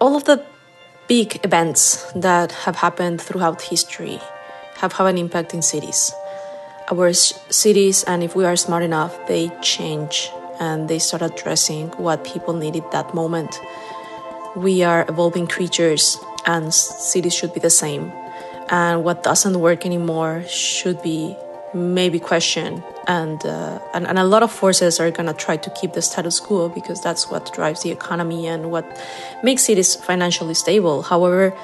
all of the big events that have happened throughout history have had an impact in cities. Our cities, and if we are smart enough, they change and they start addressing what people needed that moment. We are evolving creatures, and cities should be the same. And what doesn't work anymore should be maybe questioned. And, uh, and, and a lot of forces are going to try to keep the status quo because that's what drives the economy and what makes cities financially stable. However,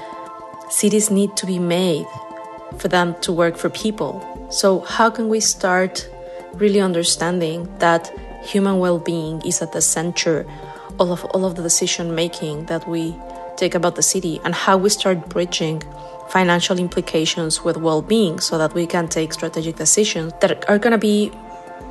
cities need to be made for them to work for people. So, how can we start really understanding that human well being is at the center of all of the decision making that we take about the city and how we start bridging financial implications with well being so that we can take strategic decisions that are going to be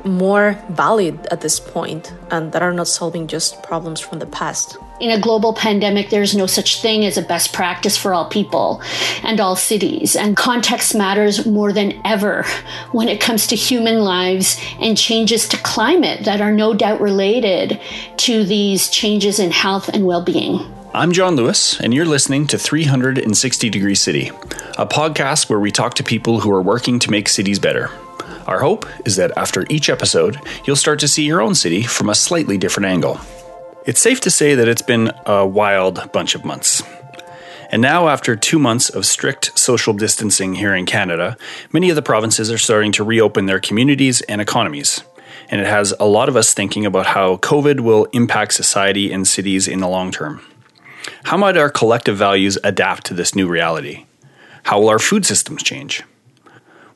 more valid at this point and that are not solving just problems from the past. In a global pandemic, there's no such thing as a best practice for all people and all cities. And context matters more than ever when it comes to human lives and changes to climate that are no doubt related to these changes in health and well being. I'm John Lewis, and you're listening to 360 Degree City, a podcast where we talk to people who are working to make cities better. Our hope is that after each episode, you'll start to see your own city from a slightly different angle. It's safe to say that it's been a wild bunch of months. And now, after two months of strict social distancing here in Canada, many of the provinces are starting to reopen their communities and economies. And it has a lot of us thinking about how COVID will impact society and cities in the long term. How might our collective values adapt to this new reality? How will our food systems change?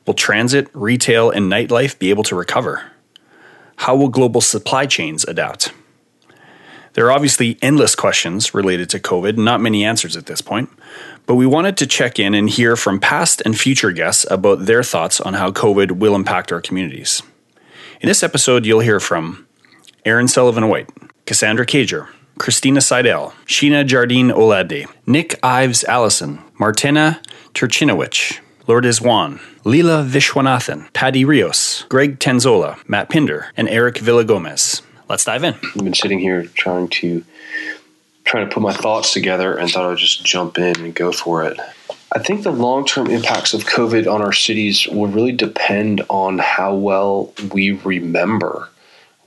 Will transit, retail, and nightlife be able to recover? How will global supply chains adapt? There are obviously endless questions related to COVID, not many answers at this point, but we wanted to check in and hear from past and future guests about their thoughts on how COVID will impact our communities. In this episode, you'll hear from Aaron Sullivan White, Cassandra Cager, Christina Seidel, Sheena Jardine Olade, Nick Ives Allison, Martina Turchinowicz, Lourdes Juan, Leela Viswanathan, Paddy Rios, Greg Tenzola, Matt Pinder, and Eric Villagomez. Let's dive in. I've been sitting here trying to trying to put my thoughts together and thought I'd just jump in and go for it. I think the long term impacts of COVID on our cities will really depend on how well we remember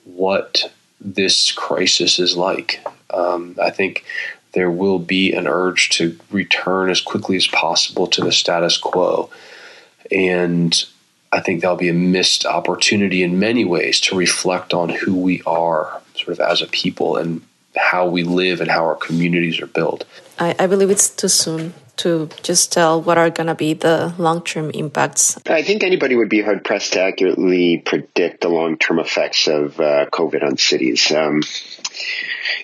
what this crisis is like. Um, I think there will be an urge to return as quickly as possible to the status quo. And I think that'll be a missed opportunity in many ways to reflect on who we are, sort of as a people, and how we live and how our communities are built. I, I believe it's too soon to just tell what are going to be the long term impacts. I think anybody would be hard pressed to accurately predict the long term effects of uh, COVID on cities. Um,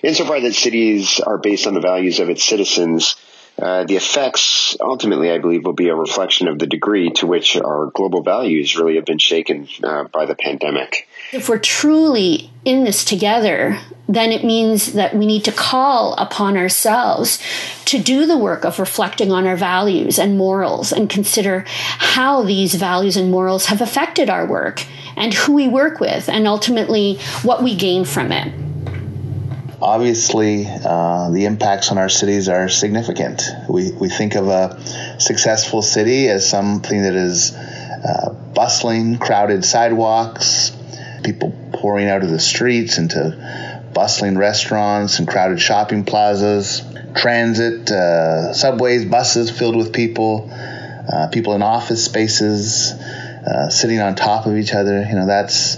insofar that cities are based on the values of its citizens, uh, the effects ultimately, I believe, will be a reflection of the degree to which our global values really have been shaken uh, by the pandemic. If we're truly in this together, then it means that we need to call upon ourselves to do the work of reflecting on our values and morals and consider how these values and morals have affected our work and who we work with and ultimately what we gain from it. Obviously, uh, the impacts on our cities are significant. We, we think of a successful city as something that is uh, bustling, crowded sidewalks, people pouring out of the streets into bustling restaurants and crowded shopping plazas, transit, uh, subways, buses filled with people, uh, people in office spaces, uh, sitting on top of each other. You know, that's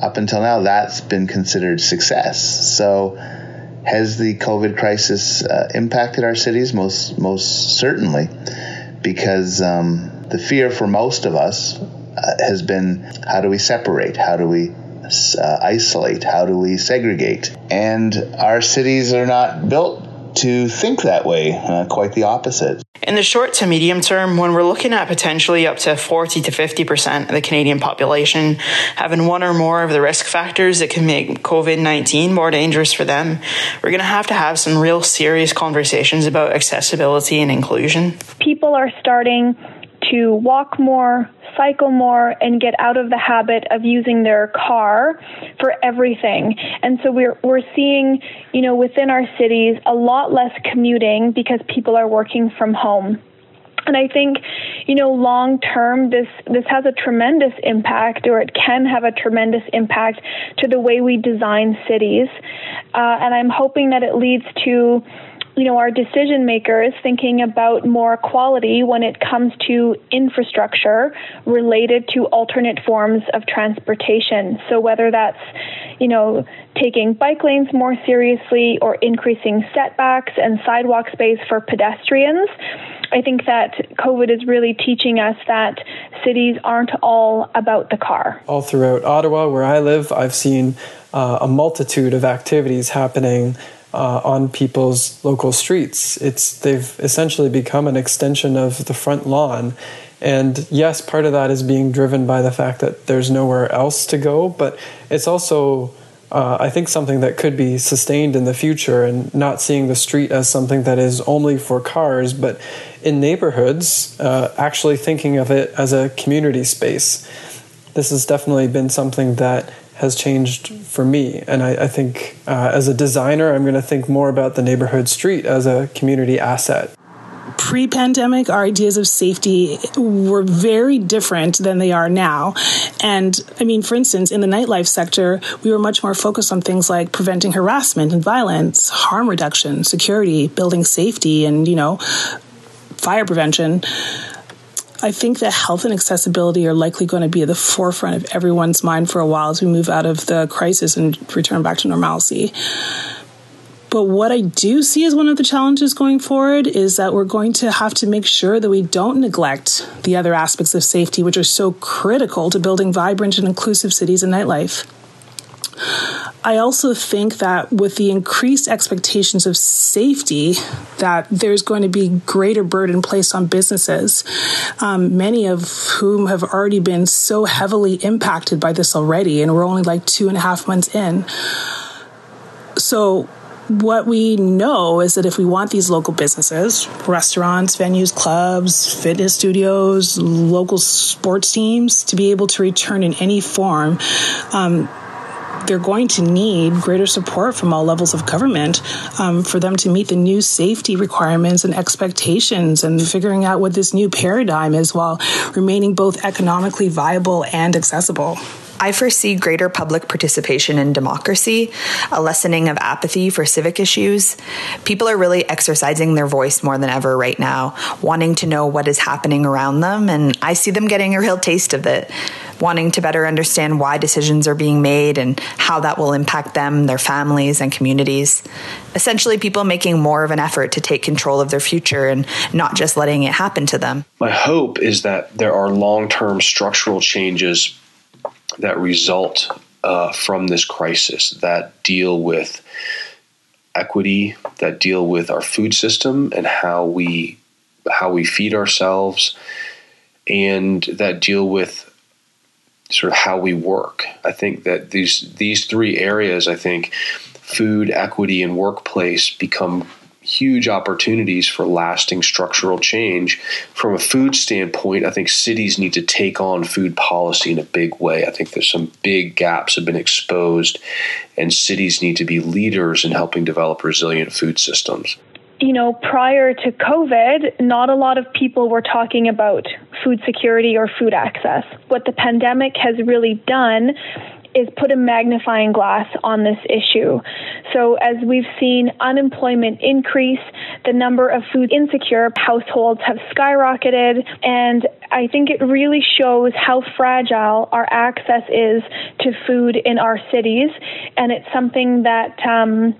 up until now, that's been considered success. So, has the COVID crisis uh, impacted our cities? Most most certainly, because um, the fear for most of us uh, has been how do we separate? How do we uh, isolate? How do we segregate? And our cities are not built to think that way, uh, quite the opposite. In the short to medium term, when we're looking at potentially up to 40 to 50% of the Canadian population having one or more of the risk factors that can make COVID 19 more dangerous for them, we're going to have to have some real serious conversations about accessibility and inclusion. People are starting to walk more, cycle more, and get out of the habit of using their car for everything. And so we're we're seeing, you know, within our cities a lot less commuting because people are working from home. And I think, you know, long term, this this has a tremendous impact, or it can have a tremendous impact to the way we design cities. Uh, and I'm hoping that it leads to you know, our decision makers thinking about more quality when it comes to infrastructure related to alternate forms of transportation. So whether that's, you know, taking bike lanes more seriously or increasing setbacks and sidewalk space for pedestrians. I think that COVID is really teaching us that cities aren't all about the car. All throughout Ottawa, where I live, I've seen uh, a multitude of activities happening uh, on people's local streets. It's they've essentially become an extension of the front lawn. And yes, part of that is being driven by the fact that there's nowhere else to go, but it's also uh, I think something that could be sustained in the future and not seeing the street as something that is only for cars, but in neighborhoods, uh, actually thinking of it as a community space. This has definitely been something that has changed for me. And I, I think uh, as a designer, I'm going to think more about the neighborhood street as a community asset. Pre pandemic, our ideas of safety were very different than they are now. And I mean, for instance, in the nightlife sector, we were much more focused on things like preventing harassment and violence, harm reduction, security, building safety, and, you know, fire prevention. I think that health and accessibility are likely going to be at the forefront of everyone's mind for a while as we move out of the crisis and return back to normalcy. But what I do see as one of the challenges going forward is that we're going to have to make sure that we don't neglect the other aspects of safety, which are so critical to building vibrant and inclusive cities and nightlife. I also think that with the increased expectations of safety, that there's going to be greater burden placed on businesses, um, many of whom have already been so heavily impacted by this already, and we're only like two and a half months in. So, what we know is that if we want these local businesses, restaurants, venues, clubs, fitness studios, local sports teams to be able to return in any form, um, they're going to need greater support from all levels of government um, for them to meet the new safety requirements and expectations and figuring out what this new paradigm is while remaining both economically viable and accessible. I foresee greater public participation in democracy, a lessening of apathy for civic issues. People are really exercising their voice more than ever right now, wanting to know what is happening around them, and I see them getting a real taste of it, wanting to better understand why decisions are being made and how that will impact them, their families, and communities. Essentially, people making more of an effort to take control of their future and not just letting it happen to them. My hope is that there are long term structural changes that result uh, from this crisis that deal with equity, that deal with our food system and how we how we feed ourselves, and that deal with sort of how we work. I think that these these three areas, I think, food, equity, and workplace become huge opportunities for lasting structural change. From a food standpoint, I think cities need to take on food policy in a big way. I think there's some big gaps have been exposed, and cities need to be leaders in helping develop resilient food systems. You know, prior to COVID, not a lot of people were talking about food security or food access. What the pandemic has really done is put a magnifying glass on this issue. So, as we've seen unemployment increase, the number of food insecure households have skyrocketed, and I think it really shows how fragile our access is to food in our cities, and it's something that. Um,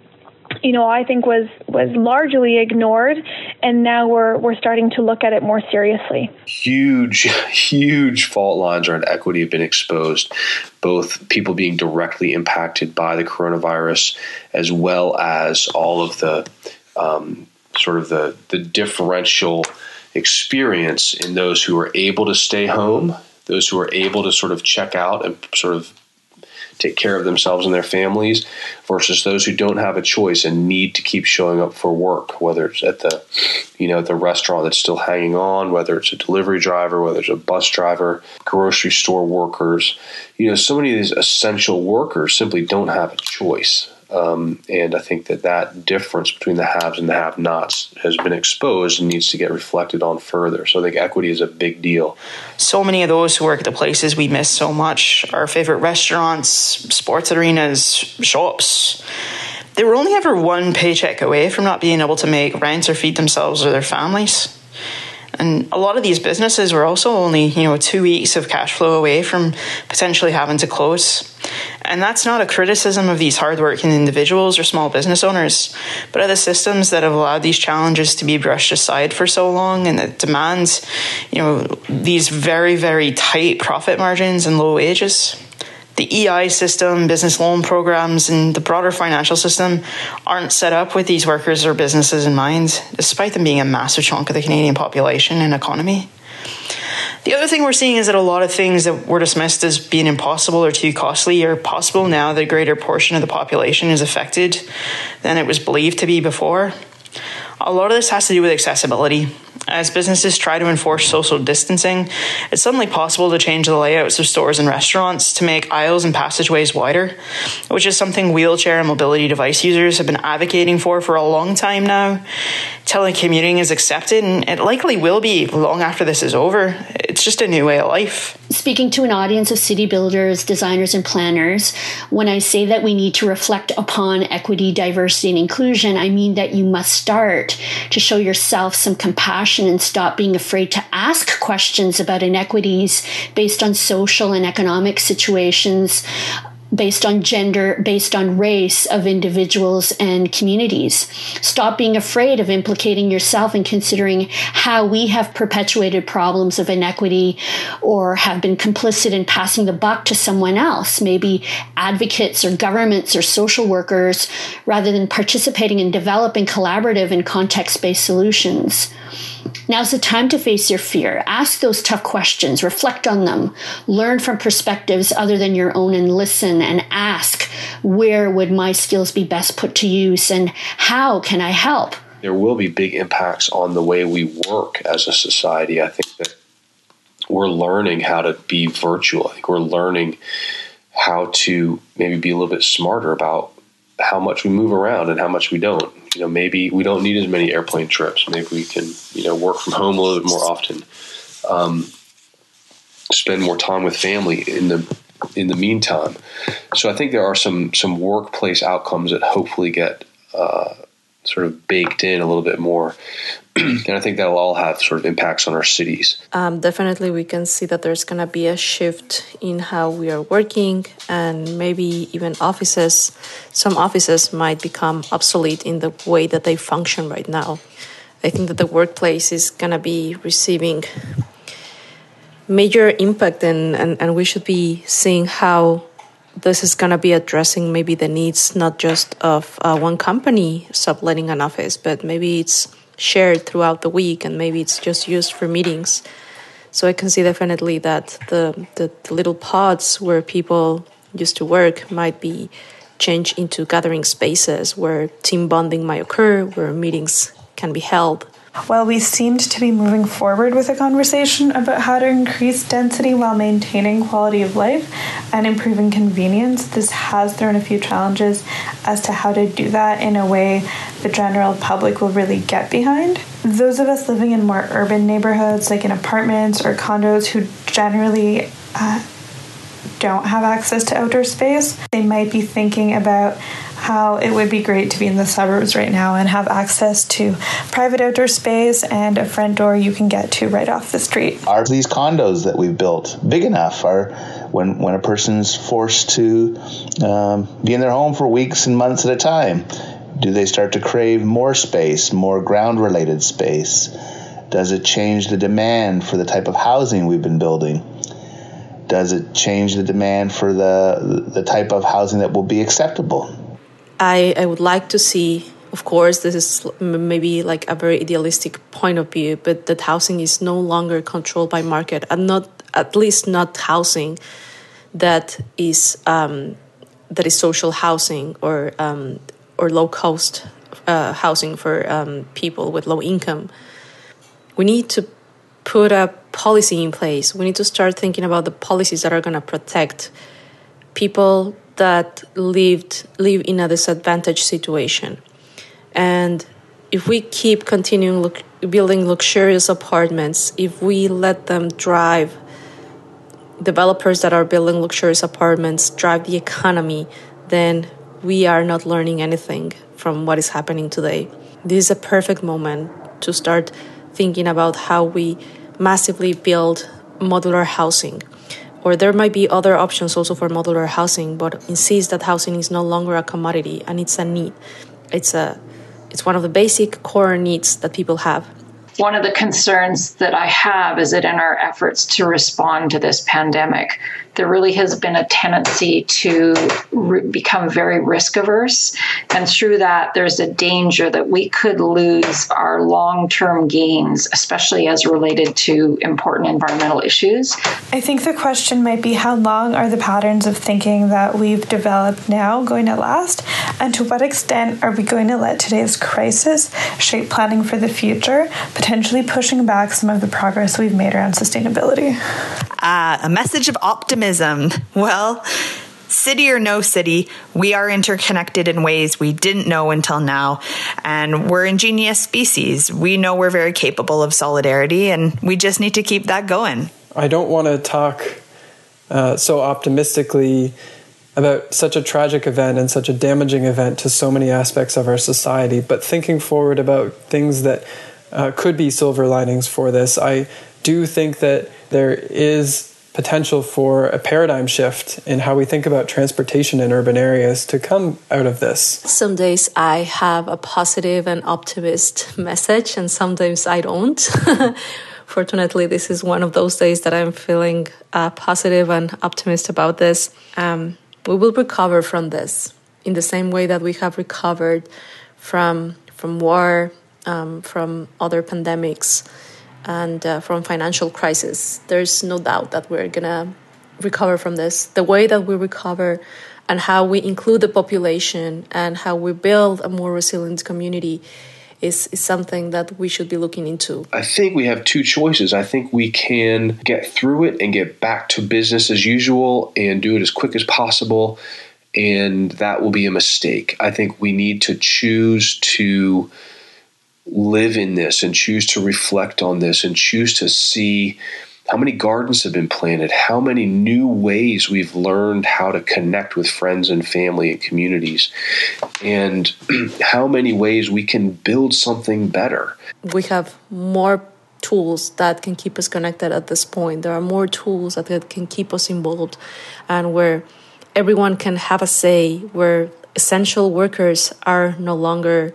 you know, I think was was largely ignored, and now we're we're starting to look at it more seriously. Huge, huge fault lines around equity have been exposed, both people being directly impacted by the coronavirus, as well as all of the um, sort of the the differential experience in those who are able to stay home, those who are able to sort of check out and sort of take care of themselves and their families versus those who don't have a choice and need to keep showing up for work, whether it's at the, you know, the restaurant that's still hanging on, whether it's a delivery driver, whether it's a bus driver, grocery store workers. You know, so many of these essential workers simply don't have a choice. Um, and I think that that difference between the haves and the have nots has been exposed and needs to get reflected on further. So I think equity is a big deal. So many of those who work at the places we miss so much, our favorite restaurants, sports arenas, shops, they were only ever one paycheck away from not being able to make rent or feed themselves or their families. And a lot of these businesses were also only, you know, two weeks of cash flow away from potentially having to close. And that's not a criticism of these hardworking individuals or small business owners, but of the systems that have allowed these challenges to be brushed aside for so long and that demands, you know, these very, very tight profit margins and low wages the EI system, business loan programs, and the broader financial system aren't set up with these workers or businesses in mind, despite them being a massive chunk of the Canadian population and economy. The other thing we're seeing is that a lot of things that were dismissed as being impossible or too costly are possible now that a greater portion of the population is affected than it was believed to be before. A lot of this has to do with accessibility. As businesses try to enforce social distancing, it's suddenly possible to change the layouts of stores and restaurants to make aisles and passageways wider, which is something wheelchair and mobility device users have been advocating for for a long time now. Telecommuting is accepted, and it likely will be long after this is over. It's just a new way of life. Speaking to an audience of city builders, designers, and planners, when I say that we need to reflect upon equity, diversity, and inclusion, I mean that you must start to show yourself some compassion and stop being afraid to ask questions about inequities based on social and economic situations based on gender, based on race of individuals and communities. Stop being afraid of implicating yourself and considering how we have perpetuated problems of inequity or have been complicit in passing the buck to someone else, maybe advocates or governments or social workers, rather than participating in developing collaborative and context based solutions. Now's the time to face your fear. Ask those tough questions, reflect on them, learn from perspectives other than your own, and listen and ask where would my skills be best put to use and how can I help? There will be big impacts on the way we work as a society. I think that we're learning how to be virtual. I think we're learning how to maybe be a little bit smarter about how much we move around and how much we don't. You know, maybe we don't need as many airplane trips. Maybe we can, you know, work from home a little bit more often. Um, spend more time with family in the in the meantime. So I think there are some some workplace outcomes that hopefully get uh, sort of baked in a little bit more. and I think that'll all have sort of impacts on our cities. Um, definitely, we can see that there's going to be a shift in how we are working, and maybe even offices. Some offices might become obsolete in the way that they function right now. I think that the workplace is going to be receiving major impact, and, and, and we should be seeing how this is going to be addressing maybe the needs not just of uh, one company subletting an office, but maybe it's shared throughout the week and maybe it's just used for meetings. So I can see definitely that the, the, the little pods where people used to work might be changed into gathering spaces where team bonding might occur, where meetings can be held. While we seemed to be moving forward with a conversation about how to increase density while maintaining quality of life and improving convenience, this has thrown a few challenges as to how to do that in a way the general public will really get behind. Those of us living in more urban neighborhoods, like in apartments or condos, who generally uh, don't have access to outdoor space, they might be thinking about how it would be great to be in the suburbs right now and have access to private outdoor space and a front door you can get to right off the street. Are these condos that we've built big enough? Are when when a person's forced to um, be in their home for weeks and months at a time, do they start to crave more space, more ground-related space? Does it change the demand for the type of housing we've been building? Does it change the demand for the the type of housing that will be acceptable? I, I would like to see, of course, this is maybe like a very idealistic point of view, but that housing is no longer controlled by market, and not at least not housing that is um, that is social housing or um, or low cost uh, housing for um, people with low income. We need to put a policy in place. We need to start thinking about the policies that are going to protect people that lived live in a disadvantaged situation. And if we keep continuing look, building luxurious apartments, if we let them drive developers that are building luxurious apartments drive the economy, then we are not learning anything from what is happening today. This is a perfect moment to start thinking about how we massively build modular housing. Or there might be other options also for modular housing, but insist that housing is no longer a commodity and it's a need. It's a it's one of the basic core needs that people have one of the concerns that I have is that in our efforts to respond to this pandemic, there really has been a tendency to re- become very risk averse. And through that, there's a danger that we could lose our long term gains, especially as related to important environmental issues. I think the question might be how long are the patterns of thinking that we've developed now going to last? And to what extent are we going to let today's crisis shape planning for the future, potentially pushing back some of the progress we've made around sustainability? Uh, a message of optimism. Well, city or no city, we are interconnected in ways we didn't know until now. And we're ingenious species. We know we're very capable of solidarity, and we just need to keep that going. I don't want to talk uh, so optimistically about such a tragic event and such a damaging event to so many aspects of our society, but thinking forward about things that uh, could be silver linings for this, I do think that there is potential for a paradigm shift in how we think about transportation in urban areas to come out of this. Some days I have a positive and optimist message, and sometimes I don't. Fortunately, this is one of those days that I'm feeling uh, positive and optimist about this. Um, we will recover from this in the same way that we have recovered from from war, um, from other pandemics and uh, from financial crisis. There's no doubt that we're gonna recover from this. The way that we recover and how we include the population and how we build a more resilient community is, is something that we should be looking into. I think we have two choices. I think we can get through it and get back to business as usual and do it as quick as possible. And that will be a mistake. I think we need to choose to live in this and choose to reflect on this and choose to see how many gardens have been planted, how many new ways we've learned how to connect with friends and family and communities, and how many ways we can build something better. We have more tools that can keep us connected at this point. There are more tools that can keep us involved and where everyone can have a say, where essential workers are no longer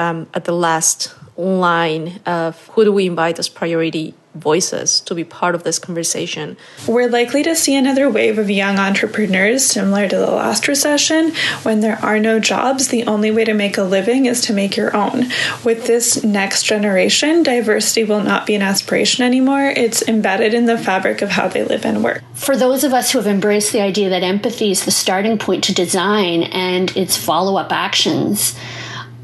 um, at the last line of who do we invite as priority voices to be part of this conversation. We're likely to see another wave of young entrepreneurs similar to the last recession. When there are no jobs, the only way to make a living is to make your own. With this next generation, diversity will not be an aspiration anymore. It's embedded in the fabric of how they live and work. For those of us who have embraced the idea that empathy is the starting point to design and its follow up actions,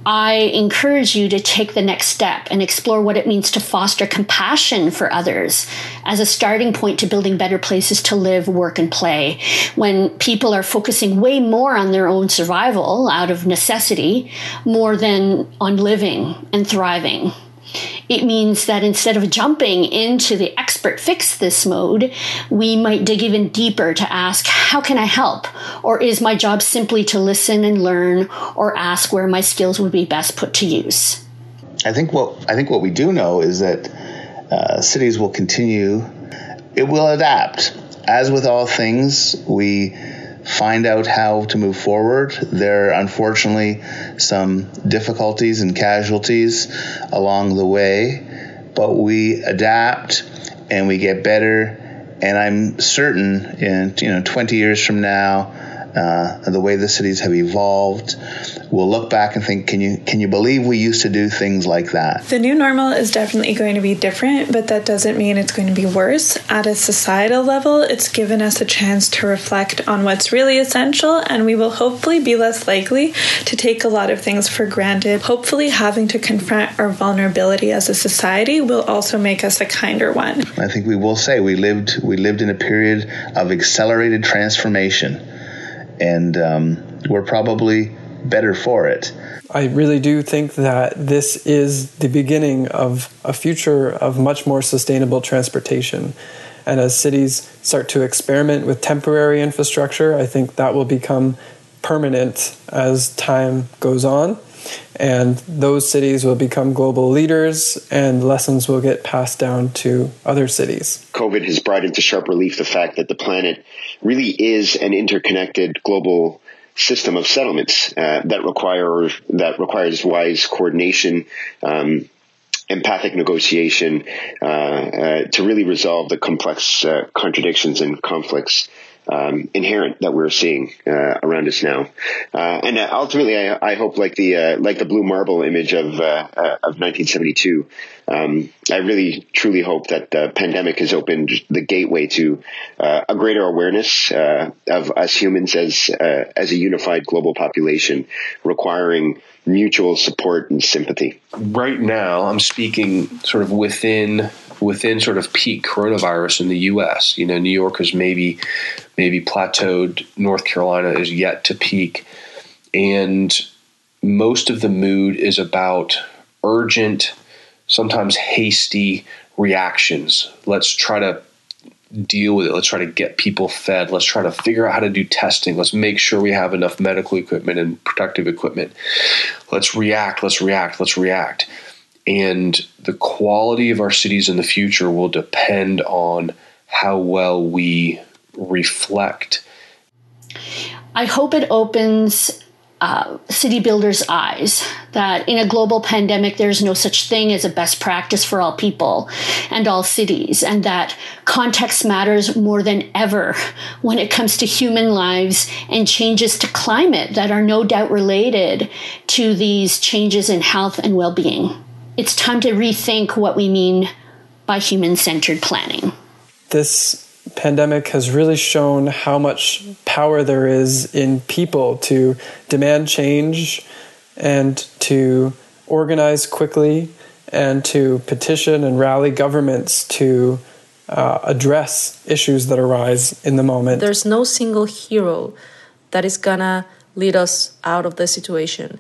I encourage you to take the next step and explore what it means to foster compassion for others as a starting point to building better places to live, work, and play. When people are focusing way more on their own survival out of necessity more than on living and thriving. It means that instead of jumping into the expert fix this mode, we might dig even deeper to ask, how can I help? Or is my job simply to listen and learn or ask where my skills would be best put to use? I think what I think what we do know is that uh, cities will continue. It will adapt. As with all things, we find out how to move forward. There are unfortunately some difficulties and casualties along the way, but we adapt and we get better. And I'm certain in you know 20 years from now, uh, the way the cities have evolved, we'll look back and think, can you can you believe we used to do things like that? The new normal is definitely going to be different, but that doesn't mean it's going to be worse. At a societal level, it's given us a chance to reflect on what's really essential, and we will hopefully be less likely to take a lot of things for granted. Hopefully, having to confront our vulnerability as a society will also make us a kinder one. I think we will say we lived we lived in a period of accelerated transformation, and um, we're probably better for it. I really do think that this is the beginning of a future of much more sustainable transportation. And as cities start to experiment with temporary infrastructure, I think that will become permanent as time goes on. And those cities will become global leaders, and lessons will get passed down to other cities. COVID has brought into sharp relief the fact that the planet really is an interconnected global system of settlements uh, that require that requires wise coordination. Um, empathic negotiation uh, uh, to really resolve the complex uh, contradictions and conflicts um, inherent that we're seeing uh, around us now. Uh, and uh, ultimately, I, I, hope, like the uh, like the blue marble image of uh, uh, of 1972, um, I really truly hope that the pandemic has opened the gateway to a greater awareness of us humans as as a unified global population, requiring mutual support and sympathy. Right now, I'm speaking sort of within within sort of peak coronavirus in the U.S. You know, New York is maybe maybe plateaued. North Carolina is yet to peak, and most of the mood is about urgent, sometimes hasty reactions. Let's try to deal with it. Let's try to get people fed. Let's try to figure out how to do testing. Let's make sure we have enough medical equipment and protective equipment. Let's react. Let's react. Let's react. And the quality of our cities in the future will depend on how well we reflect. I hope it opens uh, city builders' eyes that in a global pandemic, there's no such thing as a best practice for all people and all cities, and that context matters more than ever when it comes to human lives and changes to climate that are no doubt related to these changes in health and well being. It's time to rethink what we mean by human centered planning. This pandemic has really shown how much power there is in people to demand change and to organize quickly and to petition and rally governments to uh, address issues that arise in the moment. There's no single hero that is gonna lead us out of the situation.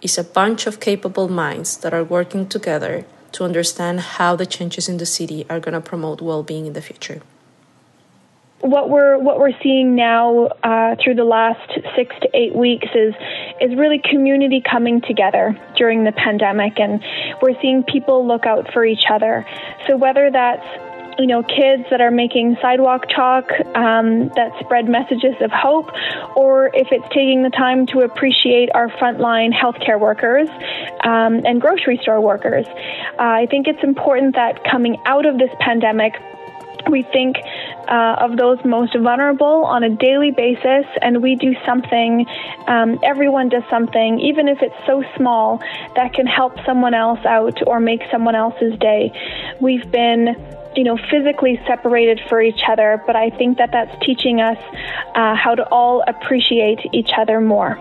It's a bunch of capable minds that are working together to understand how the changes in the city are gonna promote well being in the future what we're what we're seeing now uh, through the last six to eight weeks is is really community coming together during the pandemic, and we're seeing people look out for each other. So whether that's you know kids that are making sidewalk chalk um, that spread messages of hope, or if it's taking the time to appreciate our frontline healthcare workers um, and grocery store workers, uh, I think it's important that coming out of this pandemic we think uh, of those most vulnerable on a daily basis, and we do something, um, everyone does something, even if it's so small, that can help someone else out or make someone else's day. We've been you know, physically separated for each other, but I think that that's teaching us uh, how to all appreciate each other more.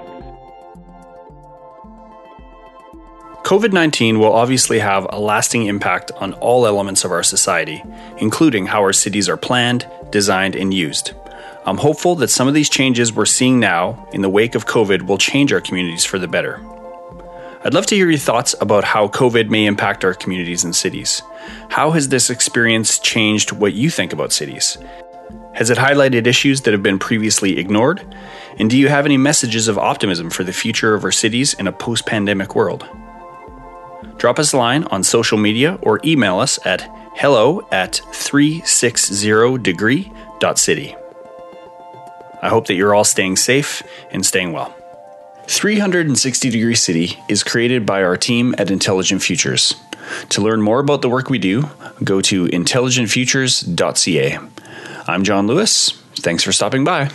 COVID 19 will obviously have a lasting impact on all elements of our society, including how our cities are planned, designed, and used. I'm hopeful that some of these changes we're seeing now in the wake of COVID will change our communities for the better. I'd love to hear your thoughts about how COVID may impact our communities and cities. How has this experience changed what you think about cities? Has it highlighted issues that have been previously ignored? And do you have any messages of optimism for the future of our cities in a post pandemic world? Drop us a line on social media or email us at hello at 360degree.city. I hope that you're all staying safe and staying well. 360 Degree City is created by our team at Intelligent Futures. To learn more about the work we do, go to intelligentfutures.ca. I'm John Lewis. Thanks for stopping by.